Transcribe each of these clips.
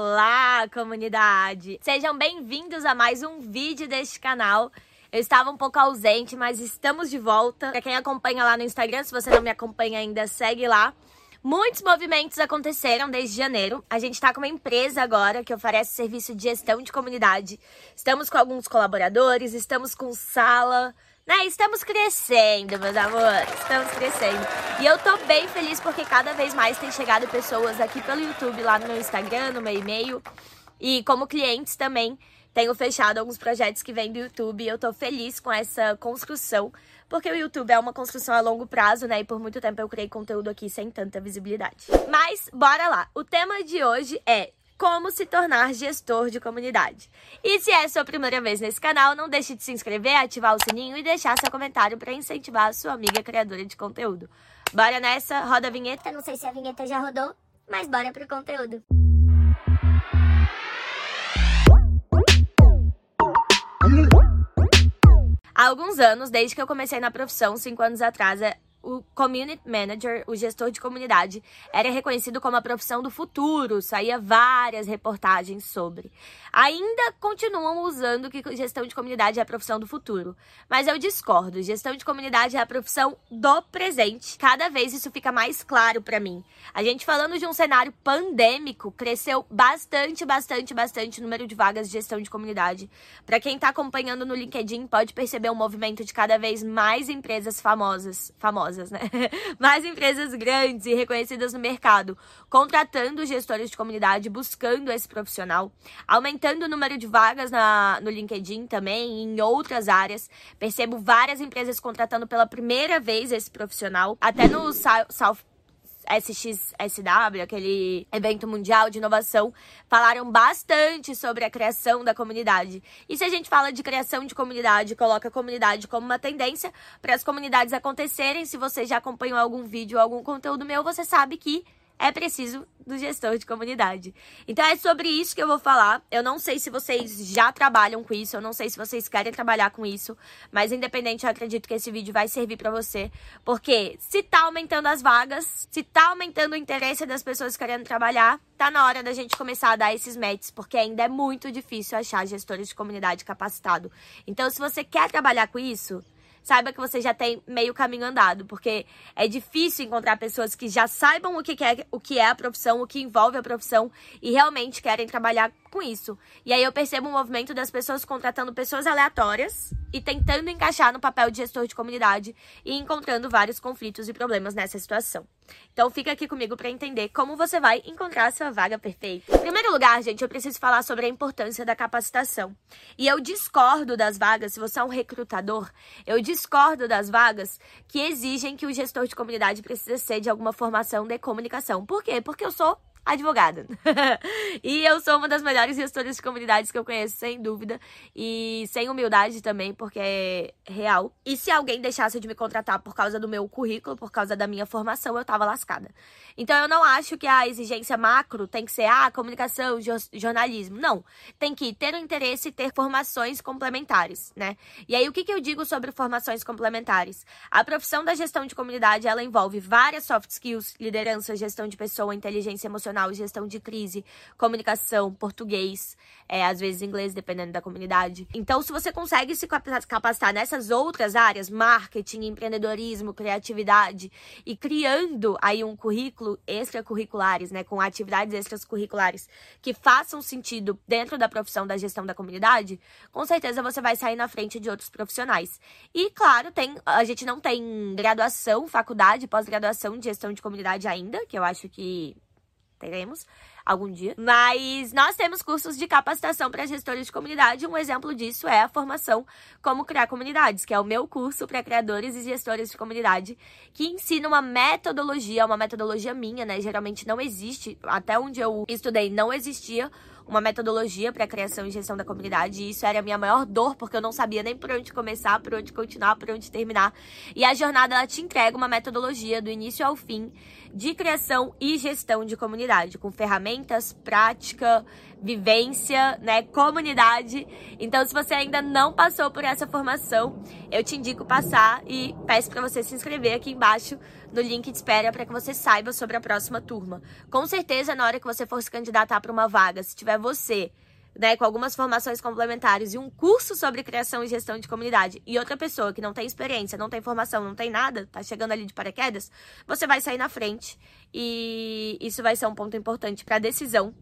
Olá, comunidade! Sejam bem-vindos a mais um vídeo deste canal. Eu estava um pouco ausente, mas estamos de volta. Para quem acompanha lá no Instagram, se você não me acompanha ainda, segue lá. Muitos movimentos aconteceram desde janeiro. A gente está com uma empresa agora que oferece serviço de gestão de comunidade. Estamos com alguns colaboradores, estamos com sala, né? Estamos crescendo, meus amores. Estamos crescendo. E eu tô bem feliz porque cada vez mais tem chegado pessoas aqui pelo YouTube, lá no meu Instagram, no meu e-mail. E como clientes também, tenho fechado alguns projetos que vêm do YouTube. E eu tô feliz com essa construção. Porque o YouTube é uma construção a longo prazo, né? E por muito tempo eu criei conteúdo aqui sem tanta visibilidade. Mas, bora lá. O tema de hoje é como se tornar gestor de comunidade. E se é a sua primeira vez nesse canal, não deixe de se inscrever, ativar o sininho e deixar seu comentário para incentivar a sua amiga criadora de conteúdo. Bora nessa, roda a vinheta. Não sei se a vinheta já rodou, mas bora pro conteúdo. Há alguns anos, desde que eu comecei na profissão, cinco anos atrás, é o community manager, o gestor de comunidade, era reconhecido como a profissão do futuro, saía várias reportagens sobre. Ainda continuam usando que gestão de comunidade é a profissão do futuro, mas eu discordo. Gestão de comunidade é a profissão do presente. Cada vez isso fica mais claro para mim. A gente falando de um cenário pandêmico, cresceu bastante, bastante, bastante o número de vagas de gestão de comunidade. Para quem está acompanhando no LinkedIn, pode perceber um movimento de cada vez mais empresas famosas, famosas famosas, né? Mais empresas grandes e reconhecidas no mercado, contratando gestores de comunidade, buscando esse profissional, aumentando o número de vagas na, no LinkedIn também, em outras áreas. Percebo várias empresas contratando pela primeira vez esse profissional, até no South SXSW, aquele evento mundial de inovação, falaram bastante sobre a criação da comunidade. E se a gente fala de criação de comunidade, coloca a comunidade como uma tendência para as comunidades acontecerem, se você já acompanhou algum vídeo algum conteúdo meu, você sabe que é preciso do gestor de comunidade. Então é sobre isso que eu vou falar. Eu não sei se vocês já trabalham com isso, eu não sei se vocês querem trabalhar com isso, mas independente, eu acredito que esse vídeo vai servir para você, porque se tá aumentando as vagas, se tá aumentando o interesse das pessoas querendo trabalhar, tá na hora da gente começar a dar esses matches, porque ainda é muito difícil achar gestores de comunidade capacitado. Então, se você quer trabalhar com isso, saiba que você já tem meio caminho andado, porque é difícil encontrar pessoas que já saibam o que é, o que é a profissão, o que envolve a profissão e realmente querem trabalhar com isso. E aí eu percebo um movimento das pessoas contratando pessoas aleatórias e tentando encaixar no papel de gestor de comunidade e encontrando vários conflitos e problemas nessa situação. Então fica aqui comigo para entender como você vai encontrar a sua vaga perfeita. Em primeiro lugar, gente, eu preciso falar sobre a importância da capacitação. E eu discordo das vagas, se você é um recrutador, eu discordo das vagas que exigem que o gestor de comunidade precisa ser de alguma formação de comunicação. Por quê? Porque eu sou advogada. e eu sou uma das melhores gestoras de comunidades que eu conheço, sem dúvida. E sem humildade também, porque é real. E se alguém deixasse de me contratar por causa do meu currículo, por causa da minha formação, eu tava lascada. Então eu não acho que a exigência macro tem que ser, ah, comunicação, jornalismo. Não. Tem que ter o interesse e ter formações complementares, né? E aí, o que, que eu digo sobre formações complementares? A profissão da gestão de comunidade, ela envolve várias soft skills, liderança, gestão de pessoa, inteligência emocional gestão de crise, comunicação, português, é, às vezes inglês, dependendo da comunidade. Então, se você consegue se capacitar nessas outras áreas, marketing, empreendedorismo, criatividade, e criando aí um currículo extracurriculares, né, com atividades extracurriculares que façam sentido dentro da profissão da gestão da comunidade, com certeza você vai sair na frente de outros profissionais. E, claro, tem, a gente não tem graduação, faculdade, pós-graduação de gestão de comunidade ainda, que eu acho que teremos algum dia. Mas nós temos cursos de capacitação para gestores de comunidade. Um exemplo disso é a formação Como Criar Comunidades, que é o meu curso para criadores e gestores de comunidade, que ensina uma metodologia, uma metodologia minha, né? Geralmente não existe, até onde eu estudei, não existia uma metodologia para criação e gestão da comunidade. E isso era a minha maior dor, porque eu não sabia nem por onde começar, por onde continuar, por onde terminar. E a jornada ela te entrega uma metodologia do início ao fim de criação e gestão de comunidade, com ferramentas, prática, vivência, né, comunidade. Então, se você ainda não passou por essa formação, eu te indico passar e peço para você se inscrever aqui embaixo no link de espera para que você saiba sobre a próxima turma. Com certeza, na hora que você for se candidatar para uma vaga, se tiver você né, com algumas formações complementares e um curso sobre criação e gestão de comunidade e outra pessoa que não tem experiência, não tem formação, não tem nada, tá chegando ali de paraquedas, você vai sair na frente e isso vai ser um ponto importante para a decisão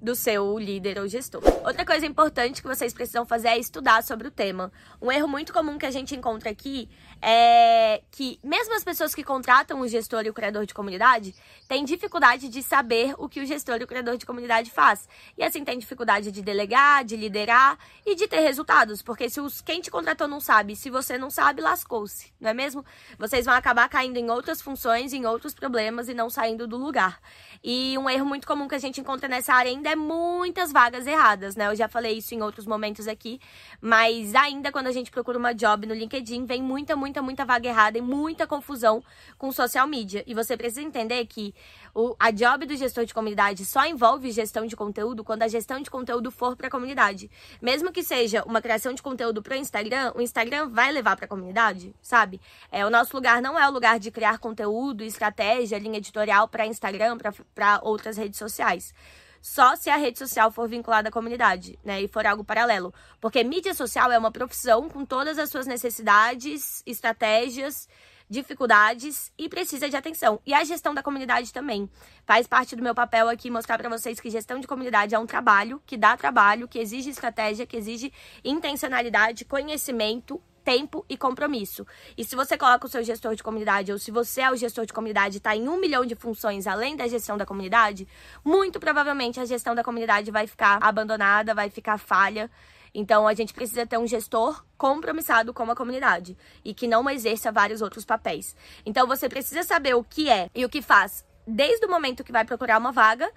do seu líder ou gestor. Outra coisa importante que vocês precisam fazer é estudar sobre o tema. Um erro muito comum que a gente encontra aqui é que mesmo as pessoas que contratam o gestor e o criador de comunidade têm dificuldade de saber o que o gestor e o criador de comunidade faz. E assim tem dificuldade de delegar, de liderar e de ter resultados, porque se os quem te contratou não sabe, se você não sabe, lascou-se, não é mesmo? Vocês vão acabar caindo em outras funções, em outros problemas e não saindo do lugar. E um erro muito comum que a gente encontra nessa área ainda é muitas vagas erradas, né? Eu já falei isso em outros momentos aqui, mas ainda quando a gente procura uma job no LinkedIn, vem muita, muita, muita vaga errada e muita confusão com social media. E você precisa entender que o, a job do gestor de comunidade só envolve gestão de conteúdo quando a gestão de conteúdo for para a comunidade. Mesmo que seja uma criação de conteúdo para o Instagram, o Instagram vai levar para a comunidade, sabe? É, o nosso lugar não é o lugar de criar conteúdo, estratégia, linha editorial para Instagram, para outras redes sociais só se a rede social for vinculada à comunidade, né? E for algo paralelo. Porque mídia social é uma profissão com todas as suas necessidades, estratégias, dificuldades e precisa de atenção. E a gestão da comunidade também. Faz parte do meu papel aqui mostrar para vocês que gestão de comunidade é um trabalho, que dá trabalho, que exige estratégia, que exige intencionalidade, conhecimento tempo e compromisso. E se você coloca o seu gestor de comunidade, ou se você é o gestor de comunidade e está em um milhão de funções além da gestão da comunidade, muito provavelmente a gestão da comunidade vai ficar abandonada, vai ficar falha. Então a gente precisa ter um gestor compromissado com a comunidade e que não exerça vários outros papéis. Então você precisa saber o que é e o que faz desde o momento que vai procurar uma vaga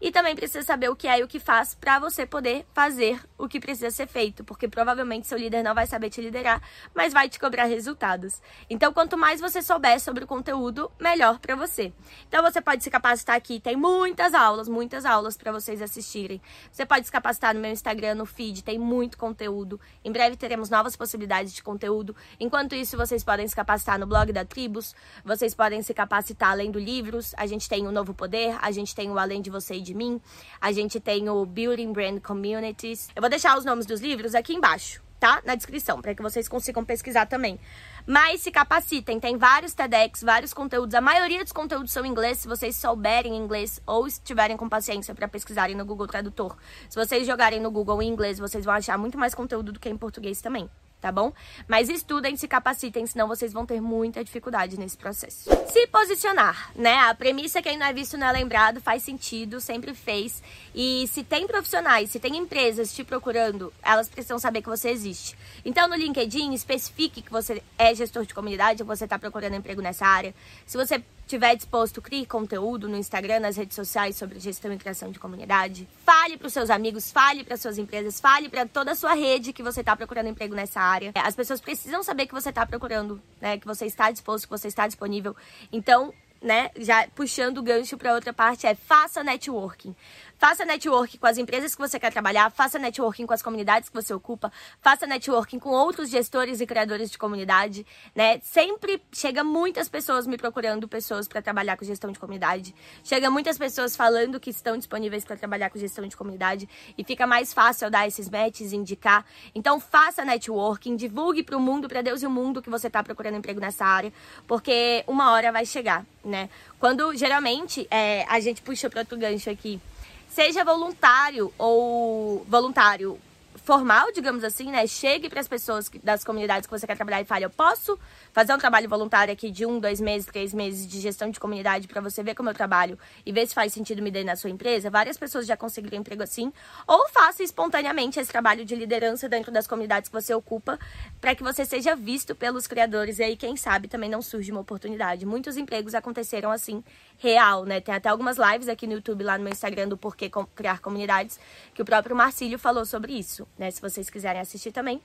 e também precisa saber o que é e o que faz para você poder fazer o que precisa ser feito, porque provavelmente seu líder não vai saber te liderar, mas vai te cobrar resultados. Então, quanto mais você souber sobre o conteúdo, melhor para você. Então, você pode se capacitar aqui, tem muitas aulas, muitas aulas para vocês assistirem. Você pode se capacitar no meu Instagram, no feed, tem muito conteúdo. Em breve teremos novas possibilidades de conteúdo. Enquanto isso, vocês podem se capacitar no blog da Tribos, vocês podem se capacitar lendo livros. A gente tem o Novo Poder, a gente tem o Além de Você e de mim. A gente tem o Building Brand Communities. Eu vou deixar os nomes dos livros aqui embaixo, tá? Na descrição, para que vocês consigam pesquisar também. Mas se capacitem, tem vários TEDx, vários conteúdos. A maioria dos conteúdos são em inglês, se vocês souberem inglês ou estiverem com paciência para pesquisarem no Google Tradutor. Se vocês jogarem no Google em inglês, vocês vão achar muito mais conteúdo do que em português também tá bom? Mas estudem, se capacitem, senão vocês vão ter muita dificuldade nesse processo. Se posicionar, né? A premissa quem não é visto não é lembrado faz sentido, sempre fez. E se tem profissionais, se tem empresas te procurando, elas precisam saber que você existe. Então no LinkedIn, especifique que você é gestor de comunidade ou você está procurando emprego nessa área. Se você tiver disposto, crie conteúdo no Instagram, nas redes sociais sobre gestão e criação de comunidade. Fale para os seus amigos, fale para suas empresas, fale para toda a sua rede que você está procurando emprego nessa área. As pessoas precisam saber que você está procurando, né, que você está disposto, que você está disponível. Então, né, já puxando o gancho para outra parte é faça networking. Faça networking com as empresas que você quer trabalhar, faça networking com as comunidades que você ocupa, faça networking com outros gestores e criadores de comunidade, né? Sempre chega muitas pessoas me procurando pessoas para trabalhar com gestão de comunidade. Chega muitas pessoas falando que estão disponíveis para trabalhar com gestão de comunidade e fica mais fácil dar esses matches, indicar. Então faça networking, divulgue para o mundo, para Deus e o mundo que você está procurando emprego nessa área, porque uma hora vai chegar, né? Quando geralmente é, a gente puxa para outro gancho aqui. Seja voluntário ou voluntário formal, digamos assim, né? Chegue para as pessoas das comunidades que você quer trabalhar e fale: eu posso fazer um trabalho voluntário aqui de um, dois meses, três meses de gestão de comunidade para você ver como eu trabalho e ver se faz sentido me dar na sua empresa. Várias pessoas já conseguiram emprego assim. Ou faça espontaneamente esse trabalho de liderança dentro das comunidades que você ocupa para que você seja visto pelos criadores e aí, quem sabe, também não surge uma oportunidade. Muitos empregos aconteceram assim, real, né? Tem até algumas lives aqui no YouTube, lá no meu Instagram, do Porquê Criar Comunidades, que o próprio Marcílio falou sobre isso, né? Se vocês quiserem assistir também,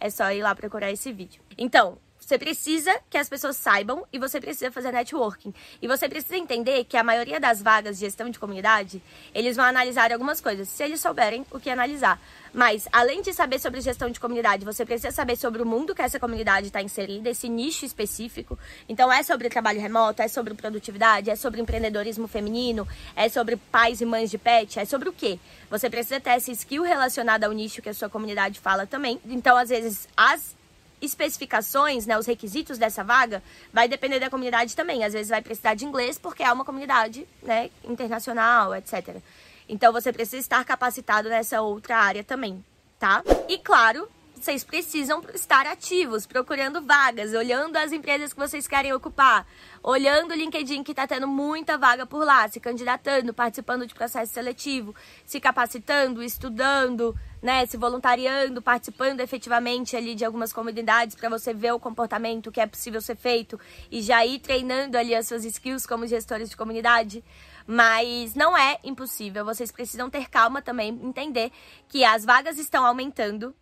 é só ir lá procurar esse vídeo. Então, Você precisa que as pessoas saibam e você precisa fazer networking. E você precisa entender que a maioria das vagas de gestão de comunidade, eles vão analisar algumas coisas, se eles souberem o que analisar. Mas, além de saber sobre gestão de comunidade, você precisa saber sobre o mundo que essa comunidade está inserida, esse nicho específico. Então, é sobre trabalho remoto, é sobre produtividade, é sobre empreendedorismo feminino, é sobre pais e mães de pet, é sobre o quê? Você precisa ter essa skill relacionada ao nicho que a sua comunidade fala também. Então, às vezes, as especificações, né, os requisitos dessa vaga, vai depender da comunidade também. Às vezes vai precisar de inglês porque é uma comunidade, né, internacional, etc. Então você precisa estar capacitado nessa outra área também, tá? E claro, vocês precisam estar ativos, procurando vagas, olhando as empresas que vocês querem ocupar, olhando o LinkedIn que está tendo muita vaga por lá, se candidatando, participando de processo seletivo, se capacitando, estudando, né, se voluntariando, participando efetivamente ali de algumas comunidades para você ver o comportamento que é possível ser feito e já ir treinando ali as suas skills como gestores de comunidade. Mas não é impossível, vocês precisam ter calma também, entender que as vagas estão aumentando,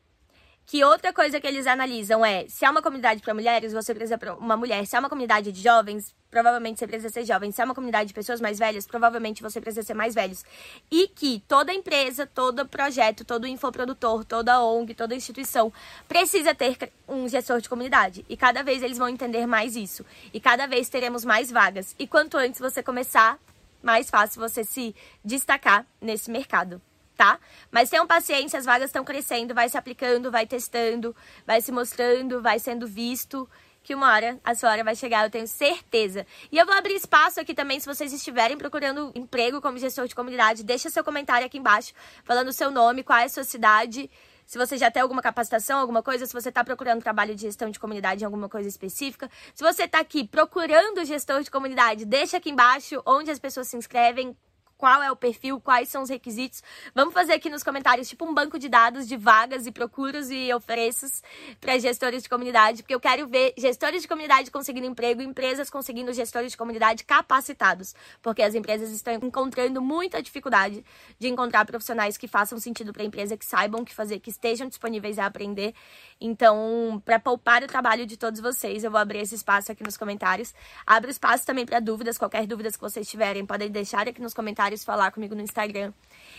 que outra coisa que eles analisam é se é uma comunidade para mulheres, você precisa uma mulher. Se é uma comunidade de jovens, provavelmente você precisa ser jovem. Se é uma comunidade de pessoas mais velhas, provavelmente você precisa ser mais velhos. E que toda empresa, todo projeto, todo infoprodutor, toda ONG, toda instituição precisa ter um gestor de comunidade. E cada vez eles vão entender mais isso. E cada vez teremos mais vagas. E quanto antes você começar, mais fácil você se destacar nesse mercado tá? Mas tenham paciência, as vagas estão crescendo, vai se aplicando, vai testando, vai se mostrando, vai sendo visto. Que uma hora a sua hora vai chegar, eu tenho certeza. E eu vou abrir espaço aqui também, se vocês estiverem procurando emprego como gestor de comunidade, deixa seu comentário aqui embaixo, falando o seu nome, qual é a sua cidade, se você já tem alguma capacitação, alguma coisa, se você está procurando trabalho de gestão de comunidade em alguma coisa específica. Se você está aqui procurando gestor de comunidade, deixa aqui embaixo onde as pessoas se inscrevem, qual é o perfil, quais são os requisitos. Vamos fazer aqui nos comentários tipo um banco de dados de vagas e procuros e ofereços para gestores de comunidade, porque eu quero ver gestores de comunidade conseguindo emprego, empresas conseguindo gestores de comunidade capacitados, porque as empresas estão encontrando muita dificuldade de encontrar profissionais que façam sentido para a empresa, que saibam o que fazer, que estejam disponíveis a aprender. Então, para poupar o trabalho de todos vocês, eu vou abrir esse espaço aqui nos comentários. Abro espaço também para dúvidas, qualquer dúvida que vocês tiverem, podem deixar aqui nos comentários comentários, falar comigo no Instagram.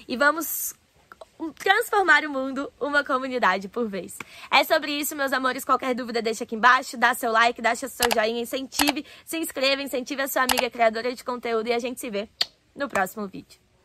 E vamos transformar o mundo uma comunidade por vez. É sobre isso, meus amores. Qualquer dúvida, deixa aqui embaixo, dá seu like, dá seu joinha, incentive, se inscreva, incentive a sua amiga criadora de conteúdo e a gente se vê no próximo vídeo.